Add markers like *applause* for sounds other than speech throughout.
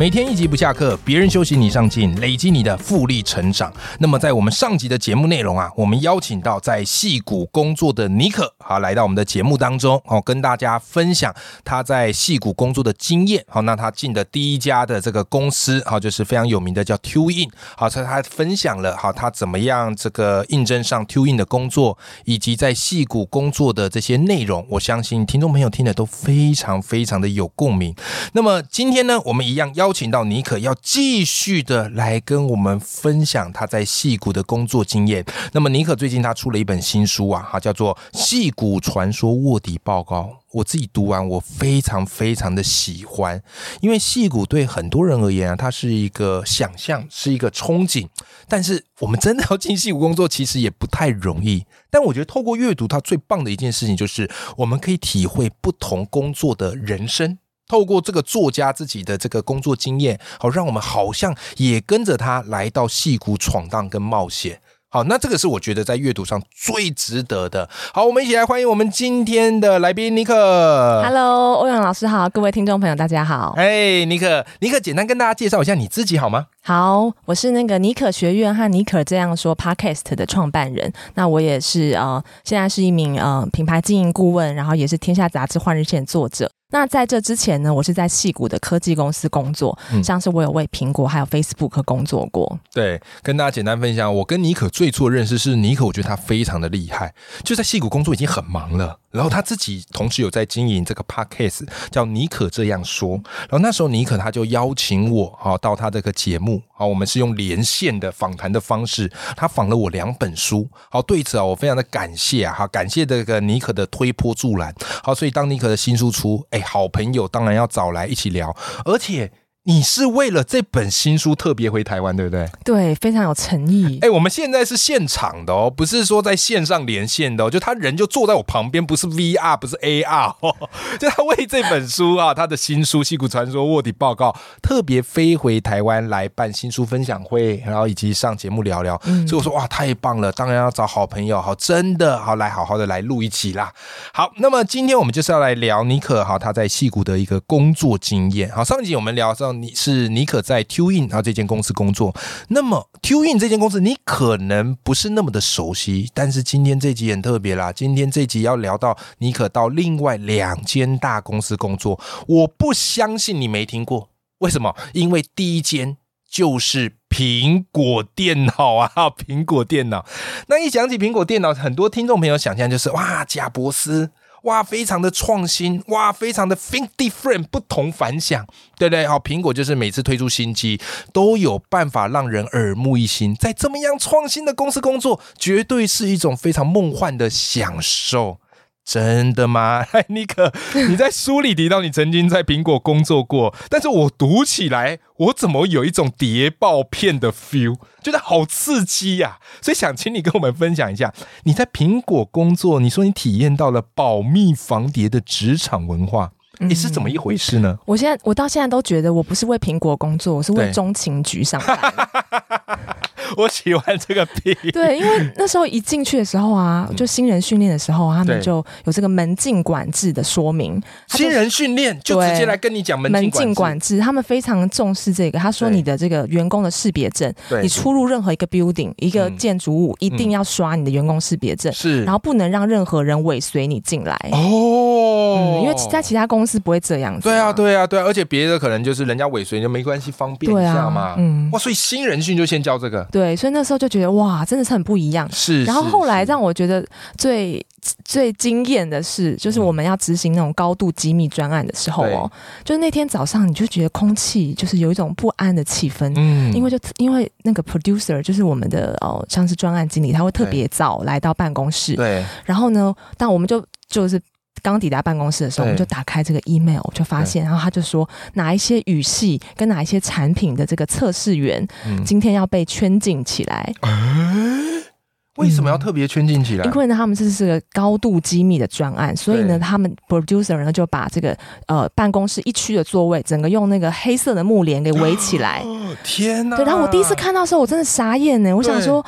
每天一集不下课，别人休息你上进，累积你的复利成长。那么在我们上集的节目内容啊，我们邀请到在戏谷工作的尼可，好来到我们的节目当中，好跟大家分享他在戏谷工作的经验。好，那他进的第一家的这个公司，好就是非常有名的叫 TwoIn。好，所以他分享了好他怎么样这个应征上 TwoIn 的工作，以及在戏谷工作的这些内容。我相信听众朋友听的都非常非常的有共鸣。那么今天呢，我们一样邀邀请到尼可，要继续的来跟我们分享他在戏谷的工作经验。那么尼可最近他出了一本新书啊，哈，叫做《戏谷传说卧底报告》。我自己读完，我非常非常的喜欢，因为戏谷对很多人而言啊，它是一个想象，是一个憧憬。但是我们真的要进戏谷工作，其实也不太容易。但我觉得透过阅读，它最棒的一件事情就是我们可以体会不同工作的人生。透过这个作家自己的这个工作经验，好，让我们好像也跟着他来到戏谷闯荡跟冒险。好，那这个是我觉得在阅读上最值得的。好，我们一起来欢迎我们今天的来宾尼克。Hello，欧阳老师好，各位听众朋友大家好。哎，尼克，尼克，简单跟大家介绍一下你自己好吗？好，我是那个尼可学院和尼可这样说 Podcast 的创办人。那我也是呃，现在是一名呃品牌经营顾问，然后也是天下杂志换日线作者。那在这之前呢，我是在戏谷的科技公司工作，嗯像是我有为苹果还有 Facebook 工作过。对，跟大家简单分享，我跟尼可最初的认识是尼可，我觉得他非常的厉害，就在戏谷工作已经很忙了，然后他自己同时有在经营这个 podcast，叫尼可这样说。然后那时候尼可他就邀请我好到他这个节目，好，我们是用连线的访谈的方式，他访了我两本书，好，对此啊我非常的感谢啊，好，感谢这个尼可的推波助澜，好，所以当尼可的新书出，哎，好朋友当然要找来一起聊，而且。你是为了这本新书特别回台湾，对不对？对，非常有诚意。哎、我们现在是现场的哦，不是说在线上连线的哦，就他人就坐在我旁边，不是 VR，不是 AR，哦，*laughs* 就他为这本书啊，他的新书《戏骨传说卧底报告》特别飞回台湾来办新书分享会，然后以及上节目聊聊。所以我说哇，太棒了，当然要找好朋友，好，真的好来好好的来录一期啦。好，那么今天我们就是要来聊尼克哈他在戏骨的一个工作经验。好，上一集我们聊你是尼可在 TwoIn 然后这间公司工作，那么 TwoIn 这间公司你可能不是那么的熟悉，但是今天这集很特别啦，今天这集要聊到尼可到另外两间大公司工作，我不相信你没听过，为什么？因为第一间。就是苹果电脑啊，*laughs* 苹果电脑。那一讲起苹果电脑，很多听众朋友想象就是哇，贾伯斯，哇，非常的创新，哇，非常的 think different，不同凡响，对不对？好，苹果就是每次推出新机，都有办法让人耳目一新。在这么样创新的公司工作，绝对是一种非常梦幻的享受。真的吗？嗨，尼克，你在书里提到你曾经在苹果工作过，但是我读起来，我怎么有一种谍报片的 feel，觉得好刺激呀、所以想请你跟我们分享一下，你在苹果工作，你说你体验到了保密防谍的职场文化，你是怎么一回事呢？我现在我到现在都觉得我不是为苹果工作，我是为中情局上班。*laughs* 我喜欢这个屁，*laughs* 对，因为那时候一进去的时候啊，就新人训练的时候啊，他们就有这个门禁管制的说明。新人训练就直接来跟你讲门禁门禁管制，他们非常重视这个。他说你的这个员工的识别证，对你出入任何一个 building 一个嗯建筑物，一定要刷你的员工识别证，是，然后不能让任何人尾随你进来。哦，嗯，因为在其他公司不会这样子。对啊，。对啊，对啊，而且别的可能就是人家尾随就没关系，方便一下嘛。嗯哇，所以新人训就先教这个，对，所以那时候就觉得哇，真的是很不一样。是。然后后来让我觉得最最惊艳的是，就是我们要执行那种高度机密专案的时候哦，就是那天早上你就觉得空气就是有一种不安的气氛，嗯因为就因为那个 producer 就是我们的哦，像是专案经理，他会特别早来到办公室，对然后呢，但我们就就是。刚抵达办公室的时候，我们就打开这个 email，就发现，然后他就说哪一些语系跟哪一些产品的这个测试员，嗯今天要被圈禁起来。*laughs* 为什么要特别圈禁起来？因为呢，他们这是个高度机密的专案，所以呢，他们 producer 呢就把这个呃办公室一区的座位，整个用那个黑色的幕帘给围起来。哦天哪！对，然后我第一次看到的时候，我真的傻眼呢。我想对说，哦，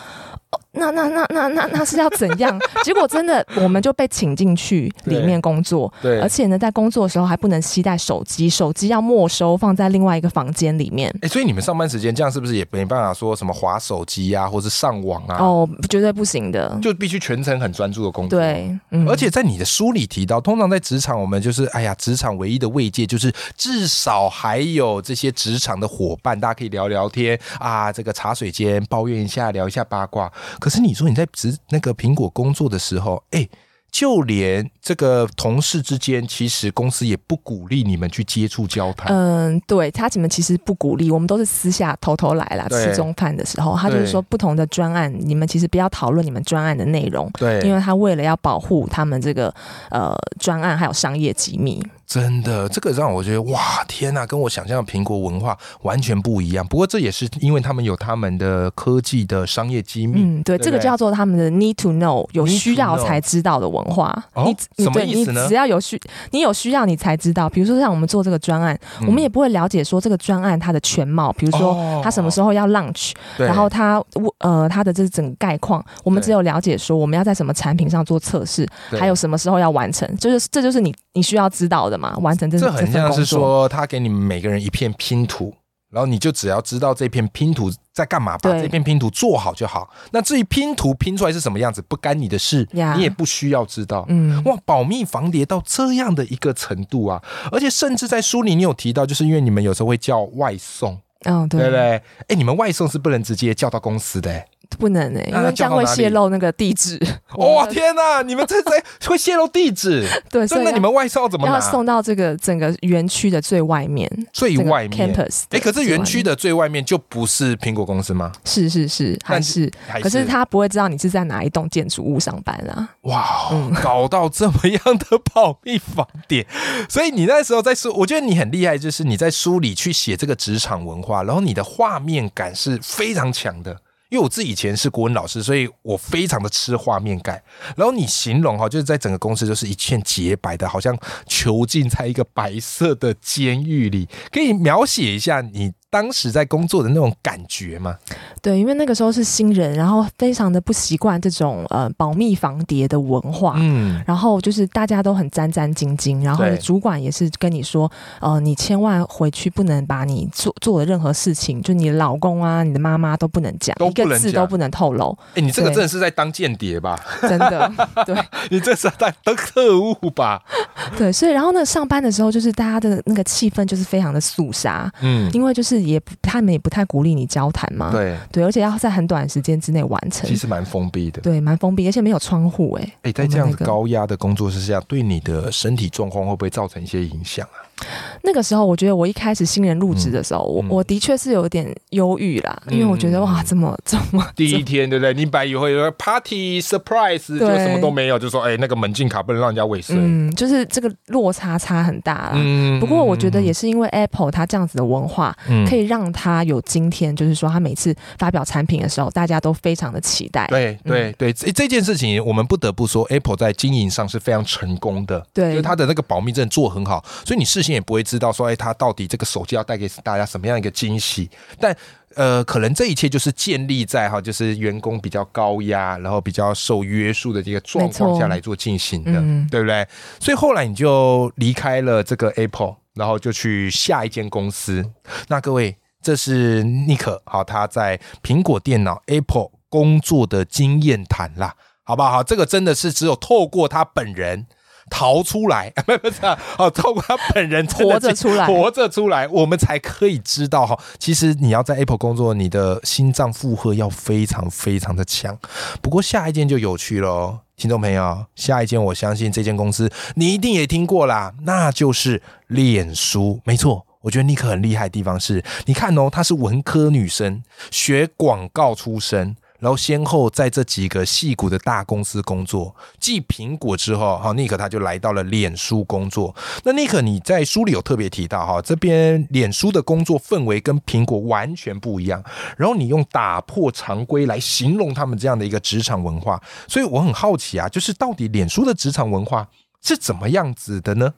那那那那那那是要怎样？*laughs* 结果真的，我们就被请进去里面工作，对，而且呢，在工作的时候还不能携带手机，手机要没收放在另外一个房间里面。哎，所以你们上班时间这样是不是也没办法说什么划手机啊，或是上网啊？哦，绝对不行的。就必须全程很专注的工作。。对，嗯而且在你的书里提到，通常在职场，我们就是哎呀，职场唯一的慰藉就是至少还有这些职场的伙伴，大家可以聊聊天啊，这个茶水间抱怨一下，聊一下八卦。可是你说你在职那个苹果工作的时候，哎。就连这个同事之间，其实公司也不鼓励你们去接触交谈。嗯，对他怎么其实不鼓励，我们都是私下偷偷来啦。吃中饭的时候，他就是说不同的专案，你们其实不要讨论你们专案的内容，对，因为他为了要保护他们这个呃专案还有商业机密。真的，这个让我觉得哇，天呐，跟我想象的苹果文化完全不一样。不过这也是因为他们有他们的科技的商业机密。嗯，对，对对这个叫做他们的 need to know，有需要才知道的文化。哦你你什么对你意思呢只要有需，你有需要你才知道。比如说像我们做这个专案，嗯我们也不会了解说这个专案它的全貌，比如说哦它什么时候要 launch，、对然后它呃它的这整个概况，我们只有了解说我们要在什么产品上做测试，还有什么时候要完成，就是这就是你你需要知道的嘛，完成这这这很像是。说，他给你们每个人一片拼图，然后你就只要知道这片拼图在干嘛，把这片拼图做好就好。那至于拼图拼出来是什么样子，不干你的事，呀你也不需要知道。嗯，哇，保密防谍到这样的一个程度啊！而且甚至在书里你有提到，就是因为你们有时候会叫外送，哦，对，对不对？哎，你们外送是不能直接叫到公司的、欸。不能哎、因那为这样会泄露那个地址。*laughs* 哇、天哪！你们这在会泄露地址，*laughs* 对，所以那你们外送怎么拿？要送到这个整个园区的最外面，最外面。campus 哎，的可是园区的最外面就不是苹果公司吗？是是是还但是，可是他不会知道你是在哪一栋建筑物上班啊。哇，嗯搞到这么样的保密房点，所以你那时候在说，我觉得你很厉害，就是你在书里去写这个职场文化，然后你的画面感是非常强的。因为我自己以前是国文老师，所以我非常的吃画面感。然后你形容哈，就是在整个公司就是一片洁白的，好像囚禁在一个白色的监狱里。可以描写一下你当时在工作的那种感觉吗？对，因为那个时候是新人，然后非常的不习惯这种呃保密防谍的文化。嗯，然后就是大家都很战战兢兢，然后主管也是跟你说，呃，你千万回去不能把你做做的任何事情，就你的老公啊、你的妈妈都不能讲，都一个字都不能透露，哎、你这个真的是在当间谍吧？真的。对 *laughs* 你这是在当特务吧？对，所以然后呢，上班的时候就是大家的那个气氛就是非常的肃杀，嗯，因为就是也不他们也不太鼓励你交谈嘛，对，对，而且要在很短时间之内完成其，实蛮封闭的。对，蛮封闭，而且没有窗户、哎，哎、在这样高压的工作之下，对你的身体状况会不会造成一些影响啊？那个时候我觉得我一开始新人入职的时候，嗯我我的确是有点忧郁啦，嗯因为我觉得哇，这么这么第一天，对不对？你本来以为有个 party surprise，就什么都没有，就说哎、那个门禁卡不能让人家尾随。嗯，就是这个落差差很大啦。嗯不过我觉得也是因为 Apple 它这样子的文化，嗯可以让它有今天，就是说它每次发表产品的时候，大家都非常的期待。对嗯对对，这这件事情我们不得不说，Apple 在经营上是非常成功的。对就是它的那个保密真的做得很好，所以你事先也不会知道说，哎，他到底这个手机要带给大家什么样一个惊喜。但呃，可能这一切就是建立在哈，就是员工比较高压，然后比较受约束的这个状况下来做进行的，嗯对不对？所以后来你就离开了这个 Apple，然后就去下一间公司。那各位，这是尼克好，他在苹果电脑 Apple 工作的经验谈啦，好不？好，这个真的是只有透过他本人。逃出来，不不是啊，哦，透过他本人活着出来活着出来，我们才可以知道哈。其实你要在 Apple 工作，你的心脏负荷要非常非常的强。不过下一件就有趣了，听众朋友，下一件我相信这间公司你一定也听过啦，那就是脸书，没错。我觉得尼克很厉害的地方是，你看哦，她是文科女生，学广告出身，然后先后在这几个戏骨的大公司工作，继苹果之后，哈，尼克他就来到了脸书工作。那尼克你在书里有特别提到哈，这边脸书的工作氛围跟苹果完全不一样，然后你用打破常规来形容他们这样的一个职场文化，所以我很好奇啊，就是到底脸书的职场文化是怎么样子的呢？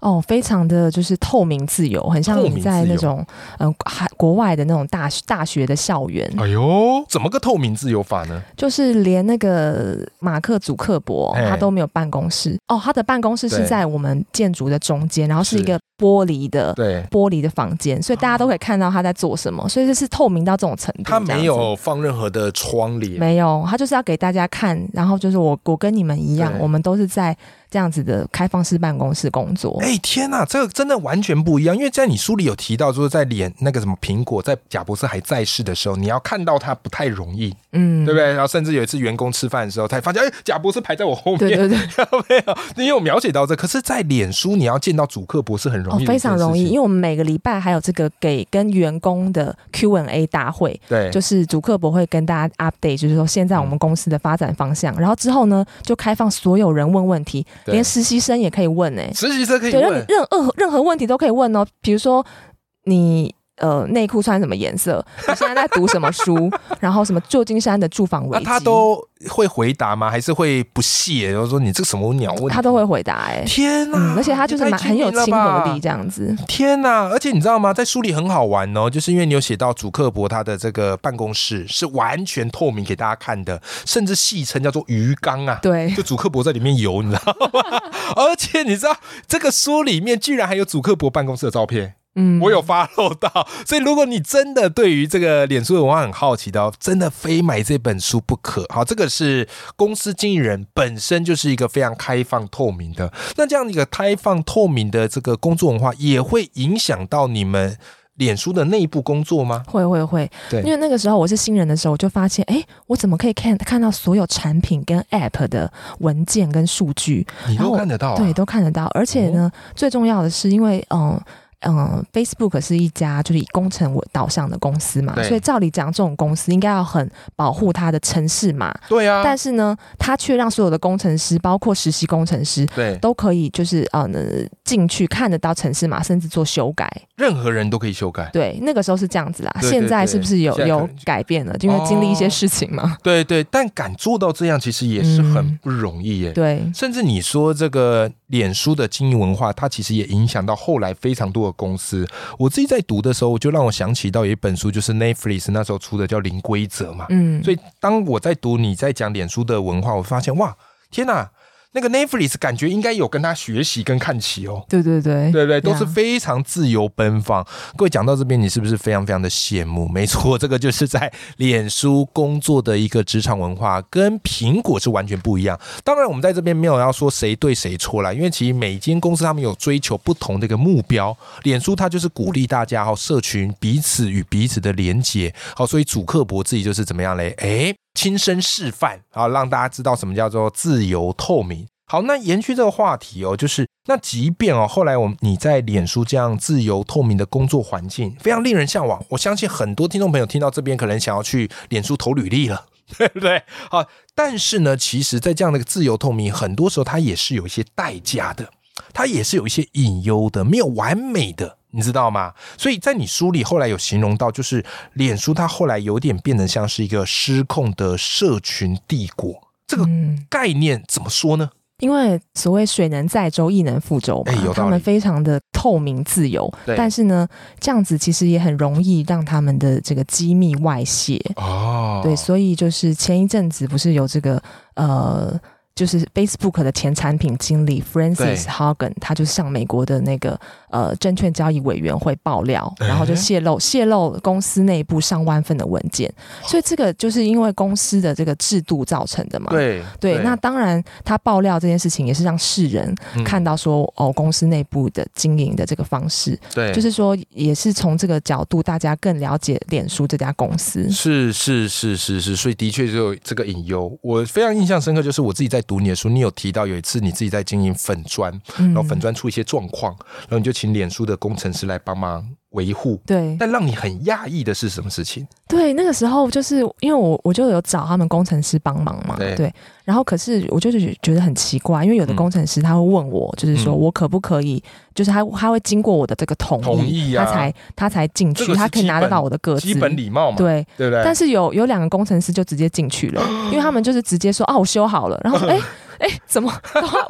哦，非常的就是透明自由，很像你在那种嗯海国外的那种大大学的校园。哎呦，怎么个透明自由法呢？就是连那个马克·祖克伯他都没有办公室哦，他的办公室是在我们建筑的中间，然后是一个玻璃的对玻璃的房间，所以大家都可以看到他在做什么，所以这是透明到这种程度。他没有放任何的窗帘，没有，他就是要给大家看，然后就是我我跟你们一样，我们都是在。这样子的开放式办公室工作，哎天哪，这个真的完全不一样。因为在你书里有提到，就是在脸那个什么苹果在贾博士还在世的时候，你要看到他不太容易，嗯，对不对？然后甚至有一次员工吃饭的时候，才发现哎，贾博士排在我后面，*laughs* 对对对，没有，你有描写到这。可是，在脸书你要见到主客博士很容易，非常容易，因为我们每个礼拜还有这个给跟员工的 Q&A 大会，对，就是主客博会跟大家 update，就是说现在我们公司的发展方向。然后之后呢，就开放所有人问问题，连实习生。也可以问呢，实习生可以问，任任何任何问题都可以问哦。比如说你呃内裤穿什么颜色？你现在在读什么书？然后什么旧金山的住房危机，他都会回答吗？还是会不屑？然后说你这什么鸟问？他都会回答哎，天哪！而且他就是蛮很有亲和力这样子。天哪！而且你知道吗？在书里很好玩哦，就是因为你有写到主克伯他的这个办公室是完全透明给大家看的，甚至戏称叫做鱼缸啊。对，就主克伯在里面游，你知道吗？*laughs* 而且你知道这个书里面居然还有主克伯办公室的照片。嗯，我有发漏到，所以如果你真的对于这个脸书的文化很好奇的，真的非买这本书不可。好，这个是公司经营人本身就是一个非常开放透明的，那这样一个开放透明的这个工作文化，也会影响到你们脸书的内部工作吗？会会会，对，因为那个时候我是新人的时候，我就发现，哎，我怎么可以看看到所有产品跟 App 的文件跟数据？你都看得到，对，都看得到。而且呢，最重要的是，因为嗯。嗯，Facebook 是一家就是以工程为导向的公司嘛，所以照理讲，这种公司应该要很保护它的城市嘛。对啊。但是呢，它却让所有的工程师，包括实习工程师，对，都可以就是呃进去看得到城市码，甚至做修改。任何人都可以修改。对，那个时候是这样子啦。现在是不是有有改变了？因为经历一些事情嘛。对对，但敢做到这样，其实也是很不容易耶。对。甚至你说这个脸书的经营文化，它其实也影响到后来非常多的。公司，我自己在读的时候，就让我想起到有一本书，就是 Netflix 那时候出的叫《零规则》嘛。嗯，所以当我在读你在讲脸书的文化，我发现哇，天哪！那个 Netflix 感觉应该有跟他学习跟看齐哦，对对对，对对，都是非常自由奔放。各位讲到这边，你是不是非常非常的羡慕？*laughs* 没错，这个就是在脸书工作的一个职场文化，跟苹果是完全不一样。当然，我们在这边没有要说谁对谁错啦，因为其实每间公司他们有追求不同的一个目标。脸书它就是鼓励大家哈，社群彼此与彼此的连接。好，所以主克伯自己就是怎么样嘞？哎。亲身示范啊，让大家知道什么叫做自由透明。好，那延续这个话题哦，就是那即便哦，后来我们你在脸书这样自由透明的工作环境，非常令人向往。我相信很多听众朋友听到这边，可能想要去脸书投履历了，*laughs* 对不对？好，但是呢，其实，在这样的一个自由透明，很多时候它也是有一些代价的，它也是有一些隐忧的，没有完美的。你知道吗？所以在你书里后来有形容到，就是脸书它后来有点变得像是一个失控的社群帝国。这个概念怎么说呢？因为所谓水能载舟，亦能覆舟嘛，他们非常的透明自由。但是呢，这样子其实也很容易让他们的这个机密外泄。哦，对，所以就是前一阵子不是有这个呃。就是 Facebook 的前产品经理 Francis Hogan，他就向美国的那个呃证券交易委员会爆料，然后就泄露泄露公司内部上万份的文件，所以这个就是因为公司的这个制度造成的嘛。对对，那当然他爆料这件事情也是让世人看到说哦，公司内部的经营的这个方式，对，就是说也是从这个角度大家更了解脸书这家公司。是是是是是，所以的确就有这个隐忧。我非常印象深刻，就是我自己在。读你的书，你有提到有一次你自己在经营粉砖，然后粉砖出一些状况，然后你就请脸书的工程师来帮忙维护。对但让你很讶异的是什么事情？对，那个时候就是因为我我就有找他们工程师帮忙嘛，对然后可是我就是觉得很奇怪，因为有的嗯工程师他会问我，就是说嗯我可不可以，就是他他会经过我的这个同意，同意啊他才他才进去，他可以拿得到我的个资，基本礼貌嘛，对。对不对？但是有有两个工程师就直接进去了，*gasps* 因为他们就是直接说啊，我修好了，然后 *laughs* 说哎哎、怎么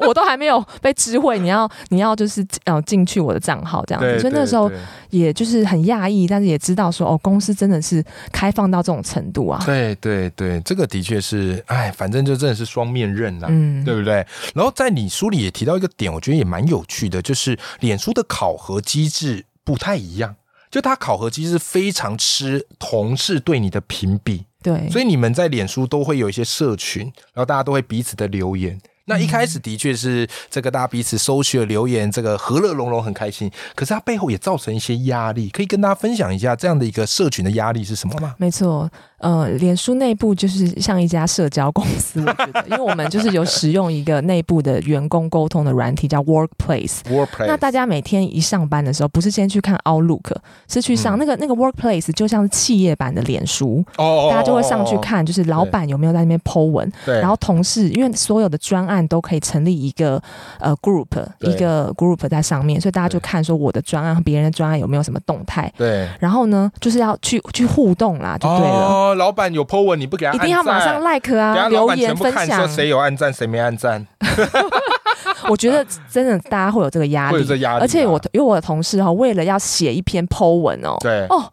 我都还没有被知会，你要你要就是呃进去我的账号这样子，所以那时候也就是很讶异，但是也知道说哦，公司真的是开放到这种程度啊，对对对，这个的确是，哎，反正就真的是双面刃啦。嗯，对不对？然后在你书里也提到一个点，我觉得也蛮有趣的，就是脸书的考核机制不太一样，就他考核其实非常吃同事对你的评比，对，所以你们在脸书都会有一些社群，然后大家都会彼此的留言。那一开始的确是这个大家彼此收取了留言，这个和乐融融很开心。可是它背后也造成一些压力，可以跟大家分享一下这样的一个社群的压力是什么吗？没错，呃，脸书内部就是像一家社交公司，我觉得，因为我们就是有使用一个内部的员工沟通的软体叫 Workplace。那大家每天一上班的时候，不是先去看 Outlook，是去上、嗯。那个那个 Workplace，就像是企业版的脸书，哦大家就会上去，看，就是老板有没有在那边 Po 文，对，然后同事，因为所有的专案都可以成立一个呃 group，一个 group 在上面，所以大家就看说我的专案和别人的专案有没有什么动态。对，然后呢，就是要去去互动啦，就对了。哦，老板有 po 文，你不给他一定要马上 like 给啊，留言分全部看。谁有按赞，谁没按赞，*laughs* 我觉得真的大家会有这个压力。而且我因为我的同事哈、为了要写一篇 Po 文哦，对哦，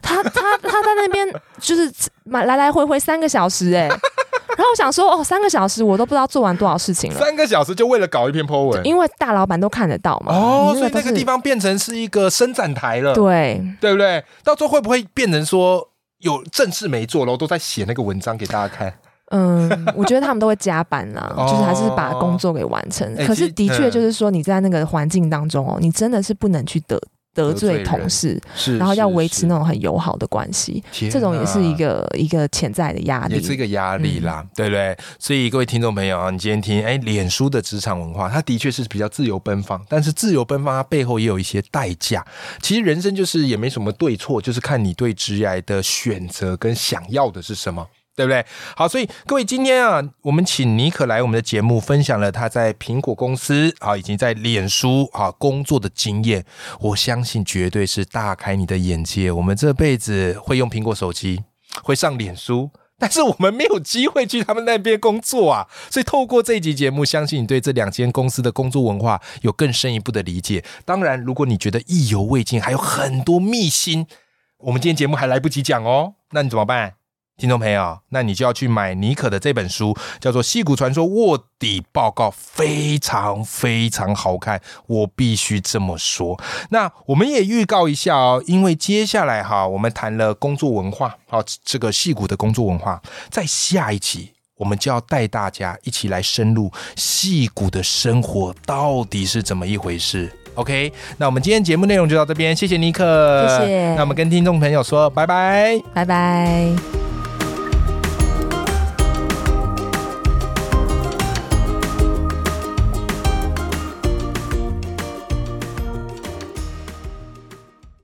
他他他在那边 *laughs* 就是买来来回回三个小时哎，*laughs* 然后我想说哦，三个小时我都不知道做完多少事情了。三个小时就为了搞一篇 po 文，因为大老板都看得到嘛，哦，所以那个地方变成是一个伸展台了，对，对不对？到最后会不会变成说有正事没做，然后都在写那个文章给大家看？嗯，我觉得他们都会加班啦，哦 *laughs* 就是还是把工作给完成。可是的确就是说，你在那个环境当中哦，你真的是不能去得得得罪同事，是然后要维持那种，很友好的关系，天这种也是一哪。个一个潜在的压力。也是一个压力嗯啦，对不对？所以各位听众朋友啊，你今天听，哎，脸书的职场文化，它的确是比较自由奔放，但是自由奔放它背后也有一些代价。其实人生就是也没什么对错，就是看你对职业的选择跟想要的是什么。对不对？好，所以各位今天啊，我们请尼可来我们的节目，分享了他在苹果公司啊，以及在脸书啊工作的经验。我相信绝对是大开你的眼界。我们这辈子会用苹果手机，会上脸书，但是我们没有机会去他们那边工作啊。所以透过这一集节目，相信你对这两间公司的工作文化有更深一步的理解。当然，如果你觉得意犹未尽，还有很多秘辛，我们今天节目还来不及讲哦，那你怎么办？听众朋友，那你就要去买尼可的这本书，叫做《戏骨传说卧底报告》，非常非常好看，我必须这么说。那我们也预告一下哦，因为接下来哈，我们谈了工作文化，好，这个戏骨的工作文化，在下一集。我们就要带大家一起来深入戏骨的生活到底是怎么一回事。OK，那我们今天节目内容就到这边，谢谢尼克，谢谢那我们跟听众朋友说拜拜。拜拜。